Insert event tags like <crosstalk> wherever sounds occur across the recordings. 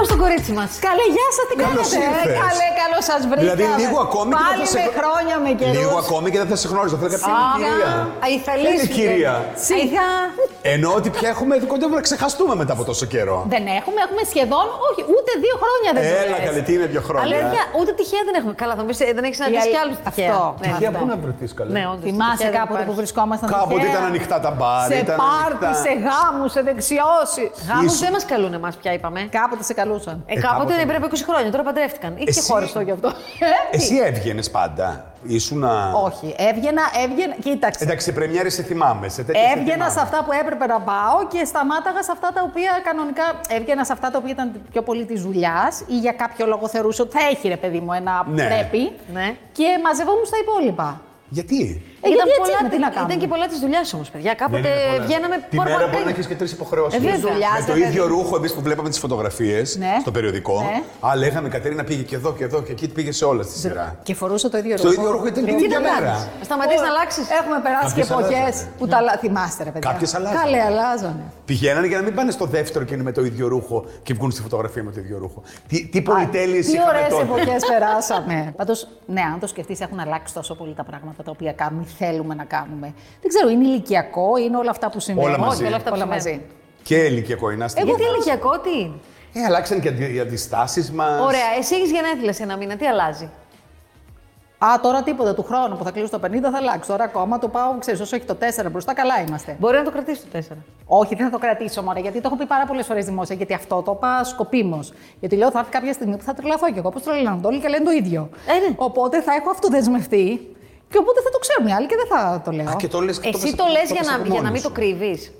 Καλώ το κορίτσι μας. Καλέ, γεια σας, τι Καλώς κάνετε. ήρθες. Ε, Καλέ, καλώς σας βρήκα. Δηλαδή λίγο ακόμη και Πάλι δεν θα με σε... χρόνια με καιρούς. Λίγο ακόμη και δεν θα σε γνώριζα. Θα έλεγα ποια είναι η κυρία. Αϊθαλής. Ποια είναι η κυρία. Σιγά. Ενώ ότι πια έχουμε κοντεύουμε να ξεχαστούμε μετά από τόσο καιρό. Δεν έχουμε, έχουμε σχεδόν, όχι, ούτε δύο χρόνια δεν Έλα το λες. καλή, τι είναι δύο χρόνια; Αλήθεια, ούτε τυχαία δεν έχουμε. Καλά, θα μου πεις, δεν έχεις συναντήσει Η κι αλ- άλλους τυχαία. Αυτό. Ναι, Τυχαία αυτό. πού να βρεθείς καλή. Ναι, όντως, Θυμάσαι τυχαία δεν κάποτε που υπάρχει. βρισκόμασταν Κάποτε τυχαία, ήταν ανοιχτά τα μπαρ. Σε ήταν πάρτι, ανοιχτά. σε γάμους, σε δεξιώσεις. Γάμους Ήσου- δεν μας καλούν εμάς πια, είπαμε. Κάποτε σε καλούσαν. Ε, Ε, κάποτε κάποτε ναι, ναι. πρέπει 20 χρόνια, τώρα παντρεύτηκαν. Ή και Εσύ- Χωριστό γι' αυτό. Ε, Εσύ έβγαινες πάντα. Ήσουν. Όχι, έβγαινα, έβγαινα, κοίταξε. Εντάξει, σε πρεμιέρε σε θυμάμαι. Σε τέτοιες σε Έβγαινα θυμάμαι. σε αυτά που έπρεπε να πάω και σταμάταγα σε αυτά τα οποία κανονικά. Έβγαινα σε αυτά τα οποία ήταν πιο πολύ της δουλειάς ή για κάποιο λόγο θεωρούσα ότι θα έχει ρε παιδί μου ένα Ναι. πρέπει. Ναι. Και μαζευόμουν στα υπόλοιπα. Γιατί; Ε, γιατί έτσι είναι, τι να ήταν κάνουμε; και πολλά τη δουλειά όμως, παιδιά. Κάποτε Δεν είναι πολλά. βγαίναμε Τη πάρα μέρα πολύ. μπορεί να έχεις και τρεις υποχρεώσεις. Ε, βέβαια. Με το ρε ίδιο παιδί. ρούχο, εμείς που βλέπαμε τις φωτογραφίες Ναι. στο περιοδικό. Ναι. Α, λέγαμε η Κατερίνα πήγε και εδώ και εδώ και εκεί πήγε σε όλα στη σειρά. Και φορούσα το ίδιο Το ρούχο. ίδιο ρούχο ήταν την Τι ίδια να μέρα. κάνεις, σταματήσεις να αλλάξεις. Έχουμε περάσει και Κάποιες εποχές αλλάζανε. που τα αλλα- θυμάστε, ρε παιδιά. Κάποιες αλλάζανε. Καλέ, αλλάζανε. Πηγαίνανε για να μην πάνε στο δεύτερο και είναι με το ίδιο ρούχο και βγουν στη φωτογραφία με το ίδιο ρούχο. Τι, τι πολυτέλειες Τι είχαμε ωραίες τότε. εποχές <laughs> περάσαμε. Πάντως, ναι, αν το σκεφτείς, έχουν αλλάξει τόσο πολύ τα πράγματα τα οποία κάνουμε ή θέλουμε να κάνουμε. Δεν ξέρω, είναι ηλικιακό, είναι όλα αυτά που συμβαίνουν. Όλα μαζί. Όχι, όλα αυτά που Όλα συμβαίνουν. Και ηλικιακό είναι άστιγο. Γιατί ηλικιακό, τι; Είναι. Ε, αλλάξαν και οι αντιστάσεις μας. Ωραία, εσύ έχεις γενέθλια σε ένα μήνα, τι αλλάζει; Α, τώρα τίποτα του χρόνου που θα κλείσω το 50 θα αλλάξει. Τώρα ακόμα το πάω, ξέρεις, όσο έχει το 4 μπροστά, καλά είμαστε. Μπορεί να το κρατήσεις το 4. Όχι, δεν θα το κρατήσω μόνο, γιατί το έχω πει πάρα πολλές φορές δημόσια. Γιατί αυτό το είπα σκοπίμως. Γιατί λέω θα έρθει κάποια στιγμή που θα τρελαθώ κι εγώ. Πώ τρελαίνονται όλοι και λένε το ίδιο. Ε, ναι. Οπότε θα έχω αυτοδεσμευτεί και οπότε θα το ξέρουν οι άλλοι και δεν θα το λέω. Α, και το λες, Εσύ πες- το λες πες για, από να, για να μόνος μην το σου. κρύβεις.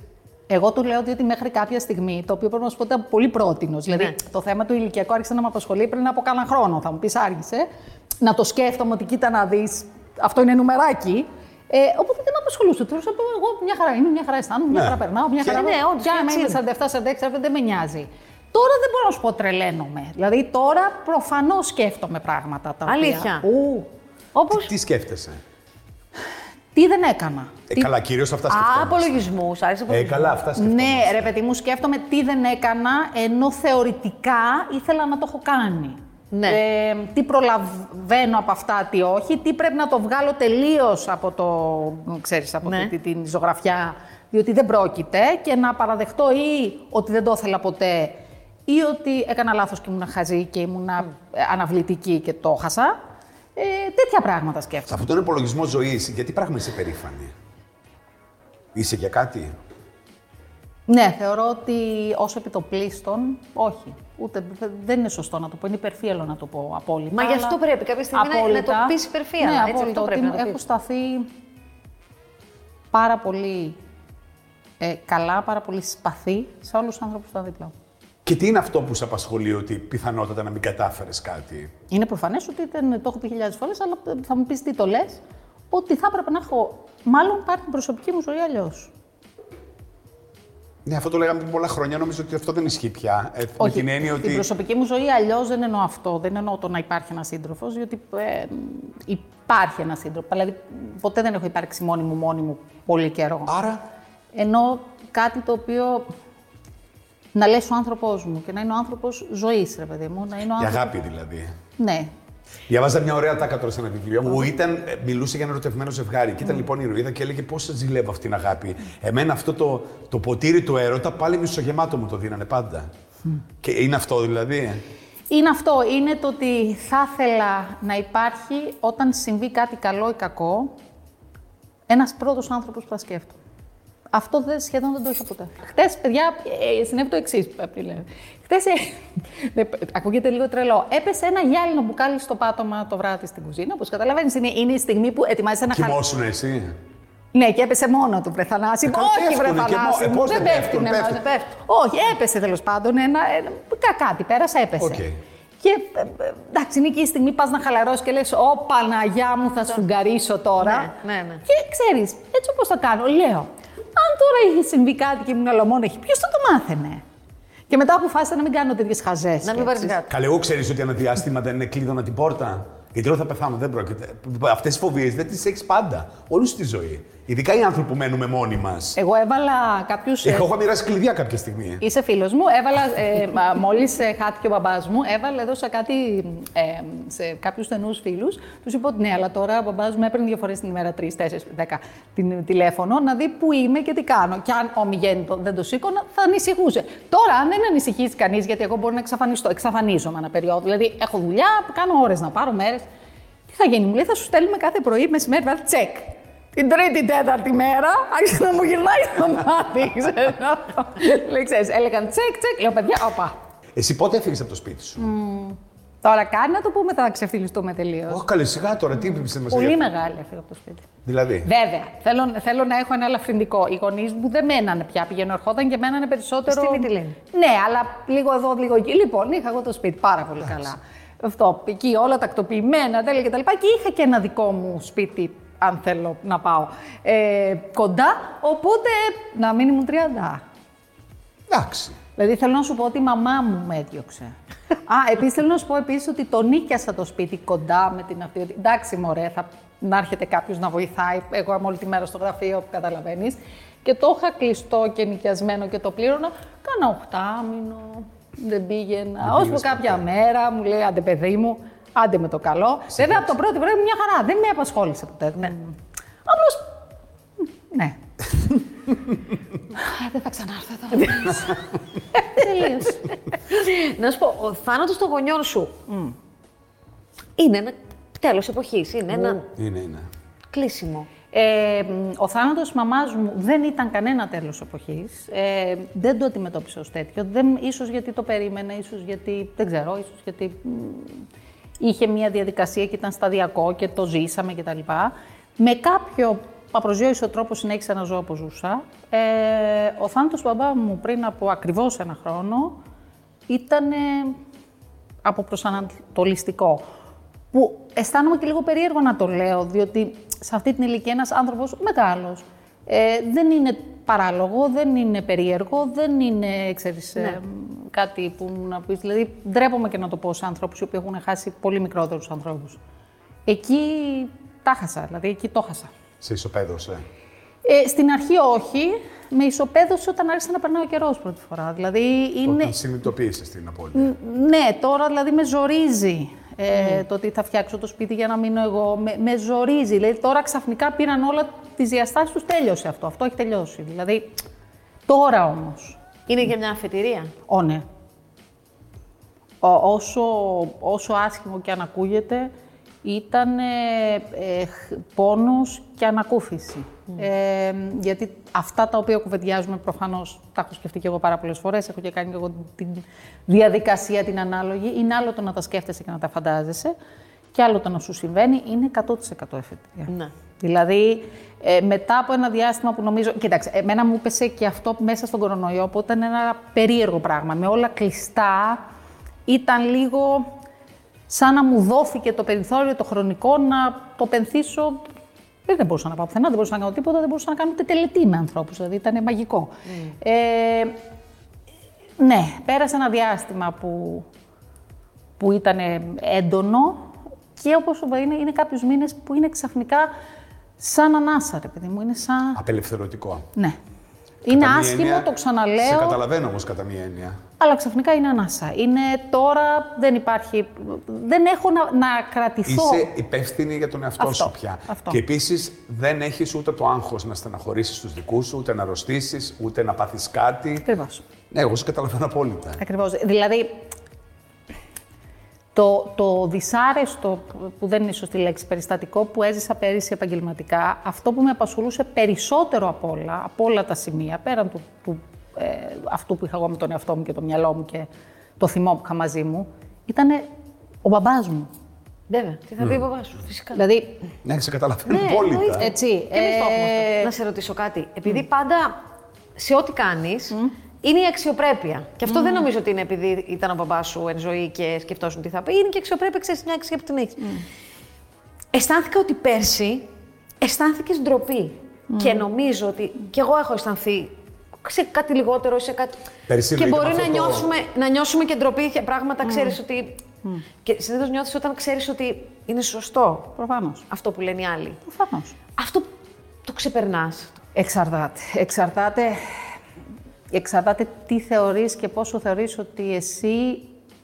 Εγώ του λέω ότι μέχρι κάποια στιγμή, το οποίο πρέπει να σου πω ότι ήταν πολύ πρότινο. Δηλαδή, Ναι. το θέμα του ηλικιακού άρχισε να με απασχολεί πριν από κάνα χρόνο. Θα μου πεις, άργησε. Να το σκέφτομαι ότι κοίτα να δεις, αυτό είναι νουμεράκι. Ε, οπότε δεν με απασχολούσε. Τώρα σου πω, εγώ μια χαρά είμαι, μια χαρά αισθάνομαι, μια Ναι. χαρά περνάω, μια Και- χαρά. ναι, όντως, και άμα έτσι είμαι είναι. 47-46, δεν με νοιάζει. Τώρα δεν μπορώ να σου πω τρελαίνομαι. Δηλαδή τώρα προφανώς σκέφτομαι πράγματα τα οποία. Αλήθεια. Ου, Όπω. Τι σκέφτεσαι; τι δεν έκανα. Ε, τι... καλά, κυρίως αυτά Α, σκεφτόμαστε. απολογισμούς. Άρεσε Ε, απολογισμούς. καλά, αυτά σκεφτόμαστε. Ναι, ρε παιδί μου, σκέφτομαι τι δεν έκανα, ενώ θεωρητικά ήθελα να το έχω κάνει. Ναι. Ε, τι προλαβαίνω από αυτά, τι όχι, τι πρέπει να το βγάλω τελείως από, το, ξέρεις, από Ναι. τη- την ζωγραφιά, διότι δεν πρόκειται και να παραδεχτώ ή ότι δεν το ήθελα ποτέ ή ότι έκανα λάθος και ήμουν χαζή και ήμουν αναβλητική και το χάσα. Ε, τέτοια πράγματα Σε σκέφτομαι. αυτόν τον υπολογισμό ζωής, γιατί πράγμα είσαι περήφανη; Είσαι για κάτι; Ναι, θεωρώ ότι όσο επιτοπλίστων, όχι. Ούτε, δεν είναι σωστό να το πω, είναι υπερφύελο να το πω απόλυτα. Μα γι' αλλά αυτό πρέπει κάποια στιγμή να- να απόλυτα. το πεις υπερφύαλα, Ναι, έτσι, απόλυτα, αυτό ότι πρέπει να το έχω πεις. σταθεί πάρα πολύ ε, καλά, πάρα πολύ σπαθή σε όλους τους άνθρωπους που ήταν δίπλα μου. Και τι είναι αυτό που σε απασχολεί, ότι πιθανότατα να μην κατάφερες κάτι; Είναι προφανές ότι δεν το έχω πει χιλιάδες φορές, αλλά θα μου πεις τι το λες, ότι θα έπρεπε να έχω μάλλον πάρει την προσωπική μου ζωή αλλιώς. Ναι, αυτό το λέγαμε πριν πολλά χρόνια. Νομίζω ότι αυτό δεν ισχύει πια. Ε, με την έννοια Την ότι. προσωπική μου ζωή αλλιώς δεν εννοώ αυτό. Δεν εννοώ το να υπάρχει ένας σύντροφος, διότι ε, υπάρχει ένας σύντροφος. Δηλαδή, ποτέ δεν έχω υπάρξει μόνη μου, μόνη μου πολύ καιρό. Άρα; Εννοώ κάτι το οποίο να λες ο άνθρωπός μου και να είναι ο άνθρωπος ζωής, ρε παιδί μου. Να είναι ο Η άνθρωπος... αγάπη δηλαδή. Ναι. Διαβάζα μια ωραία τάκα τώρα σε ένα βιβλίο μου. Ήταν, ε, μιλούσε για ένα ερωτευμένο ζευγάρι. Και ήταν λοιπόν η ηρωίδα και έλεγε πώς ζηλεύω αυτήν την αγάπη; Εμένα αυτό το, το ποτήρι του έρωτα πάλι μισογεμάτο μου το δίνανε πάντα. Και είναι αυτό δηλαδή. Είναι αυτό. Είναι το ότι θα ήθελα να υπάρχει όταν συμβεί κάτι καλό ή κακό, ένας πρώτος άνθρωπος που θα σκέφτομαι. Αυτό δεν, σχεδόν δεν το είχα ποτέ. Χθες, παιδιά, ε, συνέβη το εξής. Χθες. Ε, ακούγεται λίγο τρελό. Έπεσε ένα γυάλινο μπουκάλι στο πάτωμα το βράδυ στην κουζίνα. Όπως καταλαβαίνεις, είναι, είναι η στιγμή που ετοιμάζεσαι να χαλάσει. Κοιμόσουν εσύ; Ναι, και έπεσε μόνο του, βρε Θανάση. Ε, καλά, Όχι, βρε πέφτουνε και μο- Θανάση. ε, μου, πώς δεν δεν πέφτουν. πέφτουν, πέφτουν. Όχι, έπεσε τέλος πάντων. Ένα, ένα, κα- κάτι πέρασε, έπεσε. Οκ. Και ε, ε, εντάξει, είναι εκεί η στιγμή πας να χαλαρώσεις και λες: Ω Παναγιά μου, θα σου γκαρίσω τώρα. Ναι, ναι, ναι. Και ξέρεις, έτσι όπως το κάνω, λέω: Αν τώρα είχε συμβεί κάτι και ήμουν αλλομόναχη, ποιο θα το μάθαινε. Και μετά αποφάσισα να μην κάνω τέτοιες χαζές. Να μην πάρει κάτι. Καλέ, εγώ ξέρεις ότι ένα διάστημα δεν είναι κλείδωνα την πόρτα. Γιατί λέω θα πεθάνω, δεν πρόκειται. Αυτές τις φοβίες δεν τις έχεις πάντα. Όλη σου τη ζωή. Ειδικά οι άνθρωποι που μένουμε μόνοι μας. Εγώ έβαλα κάποιους. Εγώ έχω μοιράσει κλειδιά κάποια στιγμή. Είσαι φίλος μου. Έβαλα, ε, μόλις χάθηκε ο μπαμπάς μου, έβαλε εδώ σε, κάτι, ε, σε κάποιους στενούς φίλους. Τους είπα ότι ναι, αλλά τώρα ο μπαμπάς μου έπαιρνε δύο φορές την ημέρα, τρεις, τέσσερις, δέκα την, τηλέφωνο να δει πού είμαι και τι κάνω. Και αν ομιγέννητο δεν το σήκωνα, θα ανησυχούσε. Τώρα, αν δεν ανησυχήσει κανείς, γιατί εγώ μπορώ να εξαφανιστώ, εξαφανίζομαι ένα περίοδο. Δηλαδή, έχω δουλειά, κάνω ώρες να πάρω μέρες. Τι θα γίνει, μου λέει, θα σου στέλνουμε κάθε πρωί μεσημέρι, βάλει τσεκ. Την τρίτη, τέταρτη μέρα, άρχισε να μου γυρνάει το μάτι. ξέρω. Λέει, ξέρεις, έλεγαν τσεκ, τσεκ. Λέω, παιδιά, όπα. Εσύ πότε έφυγες από το σπίτι σου; Τώρα κάνει να το πούμε, θα ξεφτυλιστούμε τελείως. Όχι, καλή, σιγά τώρα, τι είπε μας Πολύ μεγάλη έφυγα από το σπίτι. Δηλαδή; Βέβαια, θέλω, θέλω να έχω ένα ελαφρυντικό. Οι γονείς μου δεν μένανε πια, πηγαίνω ερχόταν και μένανε περισσότερο. Στη Μυτιλίνη. Ναι, αλλά λίγο εδώ, λίγο εκεί. Λοιπόν, είχα εγώ το σπίτι πάρα πολύ καλά. Αυτό, εκεί όλα τακτοποιημένα, τέλεια κτλ. Και, και είχα και ένα δικό μου σπίτι, αν θέλω να πάω. Ε, κοντά, οπότε να μην ήμουν 30. Εντάξει. Δηλαδή θέλω να σου πω ότι η μαμά μου με έδιωξε. <laughs> Α, επίσης θέλω να σου πω επίσης ότι το νίκιασα το σπίτι κοντά με την αυτή. ότι Εντάξει, μωρέ, θα να έρχεται κάποιος να βοηθάει. Εγώ είμαι όλη τη μέρα στο γραφείο, που καταλαβαίνεις. Και το είχα κλειστό και νοικιασμένο και το πλήρωνα. Κάνα οχτάμινο, δεν πήγαινα. Δεν Ώσπου πήγες κάποια ποτέ. μέρα μου λέει, άντε παιδί μου, άντε με το καλό. Βέβαια από το πρώτο βράδυ μια χαρά, δεν με απασχόλησε ποτέ. Ναι. Απλώς, ναι. Α, δεν θα ξανάρθω εδώ. <laughs> Τελείωσε. Να σου πω, ο θάνατος των γονιών σου είναι ένα τέλος εποχής. Είναι ένα Είναι, είναι. κλείσιμο. Ε, μ, ο θάνατος της μαμάς μου δεν ήταν κανένα τέλος εποχής. Ε, δεν το αντιμετώπισα ως τέτοιο. Δεν, ίσως γιατί το περίμενα, ίσως γιατί, δεν ξέρω, ίσως γιατί μ, είχε μια διαδικασία και ήταν σταδιακό και το ζήσαμε κτλ. Με κάποιο απροσδιόριστο τρόπο συνέχισα να ζω όπως ζούσα. Ε, ο θάνατος του μπαμπά μου πριν από ακριβώς ένα χρόνο ήταν από προσανατολιστικό. Που αισθάνομαι και λίγο περίεργο να το λέω, διότι σε αυτή την ηλικία ένας άνθρωπος μεγάλος ε, δεν είναι παράλογο, δεν είναι περίεργο, δεν είναι, ξέρεις, ε, κάτι που να πεις. Δηλαδή, ντρέπομαι και να το πω σε ανθρώπους οι οποίοι έχουν χάσει πολύ μικρότερους ανθρώπους. Εκεί τα χάσα, δηλαδή εκεί το χάσα. Σε ισοπαίδωσε. Ε, στην αρχή όχι, με ισοπαίδωσε όταν άρχισε να περνάει ο καιρός πρώτη φορά. Δηλαδή, είναι, Όταν συνειδητοποίησες την απώλεια. ναι, τώρα δηλαδή με ζορίζει ε, το ότι θα φτιάξω το σπίτι για να μείνω εγώ. Με, με ζορίζει. Δηλαδή τώρα ξαφνικά πήραν όλα τις διαστάσεις τους. Τέλειωσε αυτό. Αυτό έχει τελειώσει. Δηλαδή τώρα όμως. Είναι για μια αφετηρία. Ω, ναι. Ό- όσο, όσο άσχημο και αν ακούγεται, ήταν ε, ε, χ- πόνος και ανακούφιση. Ε, γιατί αυτά τα οποία κουβεντιάζουμε προφανώς, τα έχω σκεφτεί και εγώ πάρα πολλές φορές, έχω και κάνει και εγώ την διαδικασία την ανάλογη. Είναι άλλο το να τα σκέφτεσαι και να τα φαντάζεσαι και άλλο το να σου συμβαίνει, είναι 100% εφετηρία. Ναι. Δηλαδή, ε, μετά από ένα διάστημα που νομίζω. Κοίταξε, εμένα μου έπεσε και αυτό μέσα στον κορονοϊό, που ήταν ένα περίεργο πράγμα. Με όλα κλειστά, ήταν λίγο σαν να μου δόθηκε το περιθώριο το χρονικό να το πενθήσω. Ε, Δεν μπορούσα να πάω πουθενά, δεν μπορούσα να κάνω τίποτα, δεν μπορούσα να κάνω ούτε τελετή με ανθρώπους. Δηλαδή ήταν μαγικό. Ε, ναι, πέρασε ένα διάστημα που, που ήταν ε, έντονο και όπως σου είπα, είναι, είναι κάποιους μήνες που είναι ξαφνικά σαν ανάσα, ρε παιδί μου. Είναι σαν... Απελευθερωτικό. Ναι. Είναι Κατά μία άσχημο, έννοια, το Σε ξαναλέω, καταλαβαίνω όμως κατά μία έννοια. Αλλά ξαφνικά είναι ανάσα. Είναι τώρα, δεν υπάρχει, δεν έχω να, να κρατηθώ. Είσαι υπεύθυνη για τον εαυτό Αυτό, σου πια. αυτό. Και επίσης δεν έχεις ούτε το άγχος να στεναχωρήσεις τους δικούς σου, ούτε να αρρωστήσεις, ούτε να πάθεις κάτι. Ακριβώς. Ναι, εγώ σε καταλαβαίνω απόλυτα. Ακριβώς. Δηλαδή, το, το δυσάρεστο, που δεν είναι η σωστή λέξη, περιστατικό που έζησα πέρυσι επαγγελματικά, αυτό που με απασχολούσε περισσότερο από όλα, από όλα τα σημεία, πέραν του, του ε, αυτού που είχα εγώ με τον εαυτό μου και το μυαλό μου και το θυμό που είχα μαζί μου, ήταν ο μπαμπάς μου. Βέβαια. Τι θα πει ο μπαμπάς σου, φυσικά. Δηλαδή, Ναι, σε καταλαβαίνω Ναι, απόλυτα. εννοείται. έτσι. Και εμείς το έχουμε ε, αυτό. Να σε ρωτήσω κάτι. Επειδή πάντα σε ό,τι κάνεις είναι η αξιοπρέπεια. Και αυτό δεν νομίζω ότι είναι επειδή ήταν ο μπαμπάς σου εν ζωή και σκεφτόσουν τι θα πει. Είναι και η αξιοπρέπεια, ξέρεις μια αξία που την έχεις. Αισθάνθηκα ότι πέρσι αισθάνθηκες ντροπή. Και νομίζω ότι. κι εγώ έχω αισθανθεί σε κάτι λιγότερο, σε κάτι. Πέρσι και βρήκαμε μπορεί να, αυτό το- νιώσουμε, να νιώσουμε και ντροπή για πράγματα, ξέρεις ότι. Και συνήθως νιώθεις όταν ξέρεις ότι είναι σωστό προφανώς. αυτό που λένε οι άλλοι. Προφανώς. Αυτό το ξεπερνάς. Εξαρτάται. Εξαρτάται, εξαρτάται τι θεωρείς και πόσο θεωρείς ότι εσύ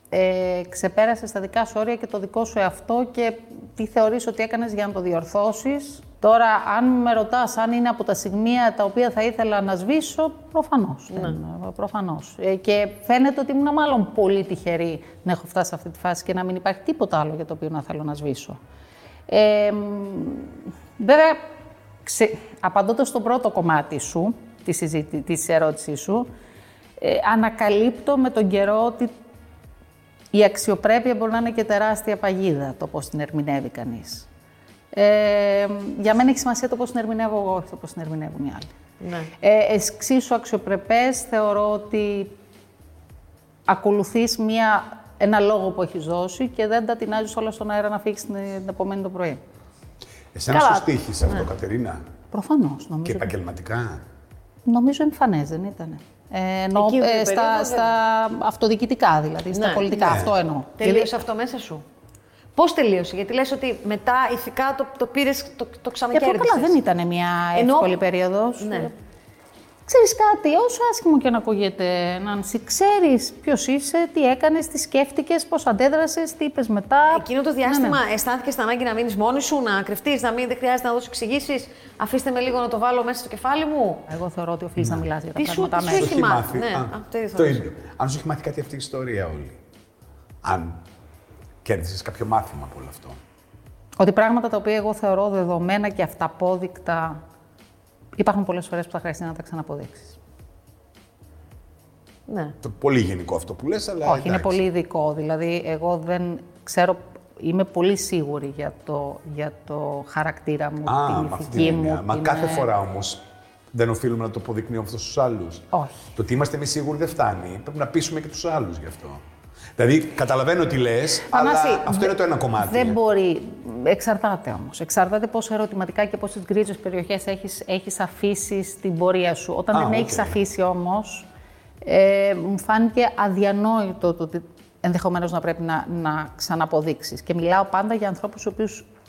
ε, ξεπέρασες τα δικά σου όρια και το δικό σου εαυτό και τι θεωρείς ότι έκανες για να το διορθώσεις. Τώρα, αν με ρωτάς αν είναι από τα σημεία τα οποία θα ήθελα να σβήσω, προφανώς. Ναι. δεν- προφανώς. Ε, και φαίνεται ότι ήμουν μάλλον πολύ τυχερή να έχω φτάσει σε αυτή τη φάση και να μην υπάρχει τίποτα άλλο για το οποίο να θέλω να σβήσω. Ε, μ, βέβαια, ξε, απαντώντας στο πρώτο κομμάτι σου, τη συζήτη, της ερώτησής σου, ε, ανακαλύπτω με τον καιρό ότι η αξιοπρέπεια μπορεί να είναι και τεράστια παγίδα, το πώς την ερμηνεύει κανείς. Ε, για μένα έχει σημασία το πώς την ερμηνεύω εγώ, όχι το πώς την ερμηνεύουν οι άλλοι. Ναι. Ε, εξίσου αξιοπρεπές θεωρώ ότι ακολουθείς μία, ένα λόγο που έχεις δώσει και δεν τα τεινάζεις όλα στον αέρα να φύγεις την, την επομένη το πρωί. Εσένα Καλά. σου τύχει αυτό, Κατερίνα; Προφανώς, Και νομίζω. επαγγελματικά; Νομίζω εμφανές δεν ήταν. Ε, εννοώ, Εκεί ε, περίοδος στα, δεν- στα αυτοδιοικητικά δηλαδή, στα Ναι. πολιτικά, Ναι. αυτό εννοώ. Τελείωσε αυτό μέσα σου; Πώς τελείωσε, Γιατί λες ότι μετά ηθικά το, το πήρες, το, το Και πιο ξανακέρδισες. καλά δεν ήταν μια Ενώ- εύκολη περίοδος. Ναι. Ξέρεις κάτι, όσο άσχημο και να ακούγεται, Νάνση, ξέρεις ποιος είσαι, τι έκανες, τι σκέφτηκες, πώς αντέδρασες, τι είπες μετά. Εκείνο το Ναι, διάστημα ναι. αισθάνθηκε ανάγκη να μείνεις μόνη σου, να κρυφτείς, να μην δεν χρειάζεται να δώσεις εξηγήσεις; Αφήστε με λίγο να το βάλω μέσα στο κεφάλι μου. Εγώ θεωρώ ότι οφείλεις να μιλάς για τα Τι σου- πράγματα τι σου μέσα. έχει έχει μάθει, ναι. Α, Α, το ίδιο θα το ρωτήσω. ίδιο. Αν σου έχει μάθει κάτι αυτή η ιστορία όλη. Αν κέρδισες κάποιο μάθημα από όλο αυτό; Ότι πράγματα τα οποία εγώ θεωρώ δεδομένα και αυταπόδεικτα, υπάρχουν πολλές φορές που θα χρειαστεί να τα ξαναποδείξεις. Ναι. Το πολύ γενικό αυτό που λες, αλλά Όχι, είναι εντάξει. πολύ ειδικό. Δηλαδή, εγώ δεν ξέρω, είμαι πολύ σίγουρη για το, για το χαρακτήρα μου, Α, την με αυτή ηθική την μου. έννοια. Μα την, κάθε ε, φορά όμως δεν οφείλουμε να το αποδεικνύουμε αυτό στους άλλους. Όχι. Το ότι είμαστε εμείς σίγουροι δεν φτάνει. Πρέπει να πείσουμε και τους άλλους γι' αυτό. Δηλαδή, καταλαβαίνω τι λες, αλλά Θανάση, αυτό δε- είναι το ένα κομμάτι. Δεν μπορεί. Εξαρτάται όμως. Εξαρτάται πόσο ερωτηματικά και πόσες γκρίζες περιοχές έχεις έχεις αφήσει στην πορεία σου. Όταν Α, δεν οκ. έχεις αφήσει όμως, ε, μου φάνηκε αδιανόητο το ότι ενδεχομένως να πρέπει να, να ξαναποδείξεις. Και μιλάω πάντα για ανθρώπους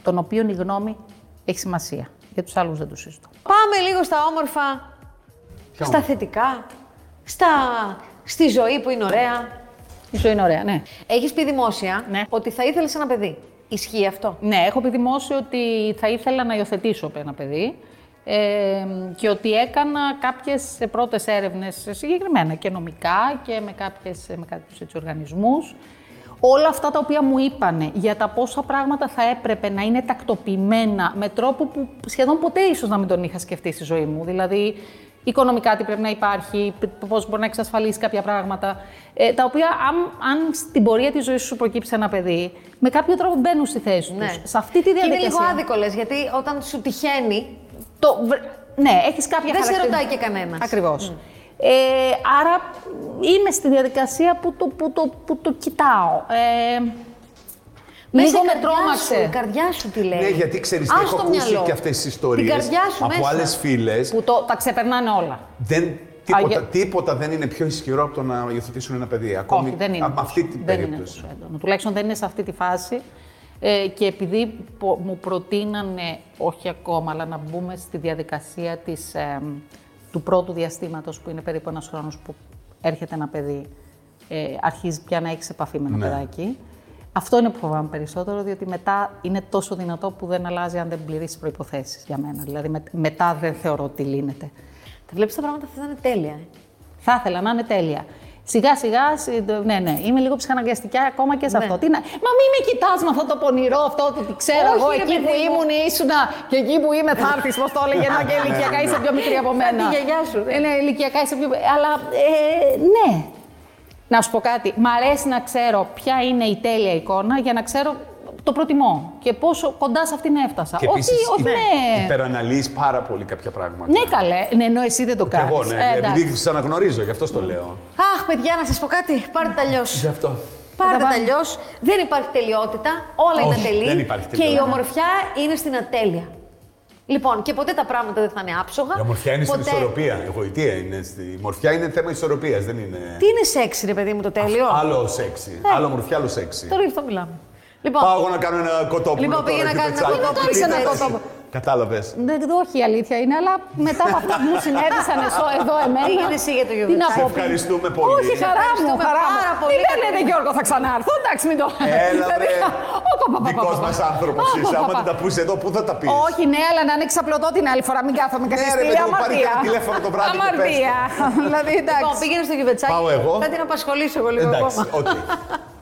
των οποίων η γνώμη έχει σημασία. Για τους άλλους δεν τους συζητώ. Πάμε λίγο στα όμορφα, Ποια στα όμορφα; θετικά, στα... στη ζωή που είναι ωραία. Η ζωή είναι ωραία, ναι. Έχεις πει δημόσια Ναι. ότι θα ήθελες ένα παιδί. Ισχύει αυτό; Ναι, έχω πει δημόσιο ότι θα ήθελα να υιοθετήσω ένα παιδί ε, και ότι έκανα κάποιες πρώτες έρευνες συγκεκριμένα και νομικά και με, κάποιες, με κάποιους έτσι, οργανισμούς. Όλα αυτά τα οποία μου είπανε για τα πόσα πράγματα θα έπρεπε να είναι τακτοποιημένα με τρόπο που σχεδόν ποτέ ίσως να μην τον είχα σκεφτεί στη ζωή μου. Δηλαδή, οικονομικά τι πρέπει να υπάρχει, π- πώς μπορεί να εξασφαλίσει κάποια πράγματα, ε, τα οποία αν, αν στην πορεία της ζωής σου προκύψει ένα παιδί, με κάποιο τρόπο μπαίνουν στη θέση τους. Ναι. Σε αυτή τη Και είναι διαδικασία. λίγο άδικο, λες, γιατί όταν σου τυχαίνει, Το, βρ- ναι, έχεις κάποια Δεν σε χαρακτηри- ρωτάει και κανένας. Ακριβώς. Ε, άρα είμαι στη διαδικασία που το, που το, που το κοιτάω. Ε, μέσα λίγο η με καρδιά τρόμαξε. Σου, η καρδιά σου τι λέει. Ναι, γιατί ξέρεις, Ας έχω το ακούσει μυαλό. και αυτές τις ιστορίες Την καρδιά σου από μέσα. άλλες φίλες. Που το, τα ξεπερνάνε όλα. Δεν, τίποτα, για- τίποτα δεν είναι πιο ισχυρό από το να υιοθετήσουν ένα παιδί. Ακόμη Όχι, δεν είναι. με αυτή την δεν είναι περίπτωση. τόσο έντονο. Τουλάχιστον δεν είναι σε αυτή τη φάση. Ε, και επειδή πο- μου προτείνανε, όχι ακόμα, αλλά να μπούμε στη διαδικασία της, ε, του πρώτου διαστήματος, που είναι περίπου ένας χρόνος που έρχεται ένα παιδί, ε, αρχίζει πια να έχει επαφή με ένα Ναι. παιδάκι. Αυτό είναι που φοβάμαι περισσότερο, διότι μετά είναι τόσο δυνατό που δεν αλλάζει αν δεν πληρήσει προϋποθέσεις για μένα. Δηλαδή με- μετά δεν θεωρώ ότι λύνεται. Τα βλέπεις τα πράγματα αυτά θα είναι τέλεια. ε. Θα ήθελα να είναι τέλεια. Σιγά σιγά, συ- ναι, ναι, είμαι λίγο ψυχαναγκαστικά ακόμα και σε Ναι. αυτό. Τι να... Μα μην με κοιτάς με αυτό το πονηρό, αυτό το ότι ξέρω Όχι, εγώ, ρε εκεί παιδί που μου. ήμουν ήσουνα και εκεί που είμαι θα έρθεις, πώς το έλεγε ένα <laughs> και ηλικιακά είσαι πιο μικρή από μένα. τη γιαγιά σου, ναι. Ε, ναι, ηλικιακά είσαι πιο. Αλλά ε, ναι. Να σου πω κάτι. Μ' αρέσει να ξέρω ποια είναι η τέλεια εικόνα για να ξέρω το προτιμώ και πόσο κοντά σε αυτήν έφτασα. Και όχι, επίσης όχι με. υπεραναλύεις πάρα πολύ κάποια πράγματα. Ναι, καλέ. Ναι, ενώ εσύ δεν το Και κάνεις. εγώ, ναι, επειδή σα αναγνωρίζω, γι' αυτό το λέω. Αχ, παιδιά, να σας πω κάτι. Πάρτε τα αλλιώς. Γι' αυτό. Πάρτε Θα τα πάμε. αλλιώς. Δεν υπάρχει τελειότητα. Όλα Όχι, είναι τελεί. δεν υπάρχει Και η τελειότητα. ομορφιά είναι στην ατέλεια. Λοιπόν, και ποτέ τα πράγματα δεν θα είναι άψογα. Η ομορφιά είναι ποτέ... στην ισορροπία. Η γοητεία είναι. Στη... Η μορφιά είναι θέμα ισορροπίας, δεν είναι. Τι είναι σεξ, ρε παιδί μου, το τέλειο; Άλλο σεξι. Άλλο μορφιά, άλλο σεξι. Τώρα γι' αυτό μιλάμε. Λοιπόν, Πάω εγώ να κάνω ένα κοτόπουλο. Λοιπόν, τώρα πήγε να και κάνει ένα πετσάκι. κοτόπουλο. Κάνεις ένα Εντάξει. κοτόπουλο. Κατάλαβες. Δεν, όχι η αλήθεια είναι, αλλά μετά από αυτά που μου συνέβησαν εσώ- εδώ εμένα. Πήγαινε εσύ για το τι να Γιουβιτσάκη. πω, Σε ευχαριστούμε πολύ. Όχι, χαρά μου, ευχαριστούμε χαρά μου. πάρα πολύ, Μην Κατερίνα. λέτε Γιώργο, θα ξανάρθω; Εντάξει, μην το. Έλα, Δηλαδή, βρε. ο, πα, πα, πα, Δικός πα, πα. μα άνθρωπος Πα, είσαι. πα, Άμα πα, δεν τα πει εδώ, πού θα τα πεις; Όχι, ναι, αλλά να είναι ξαπλωτό την άλλη φορά. Μην κάθομαι και Ναι, ρε, στη παιδί μου, πάρε αμαρτία. και τηλέφωνο το βράδυ και πες Αμαρτία. <laughs> δηλαδή, Λοιπόν, εντάξει. πήγαινε στο Γιουβιτσάκι. Πάω εγώ. Θα την απασχολήσω εγώ λίγο Εντάξει, ακόμα. οκ. <laughs>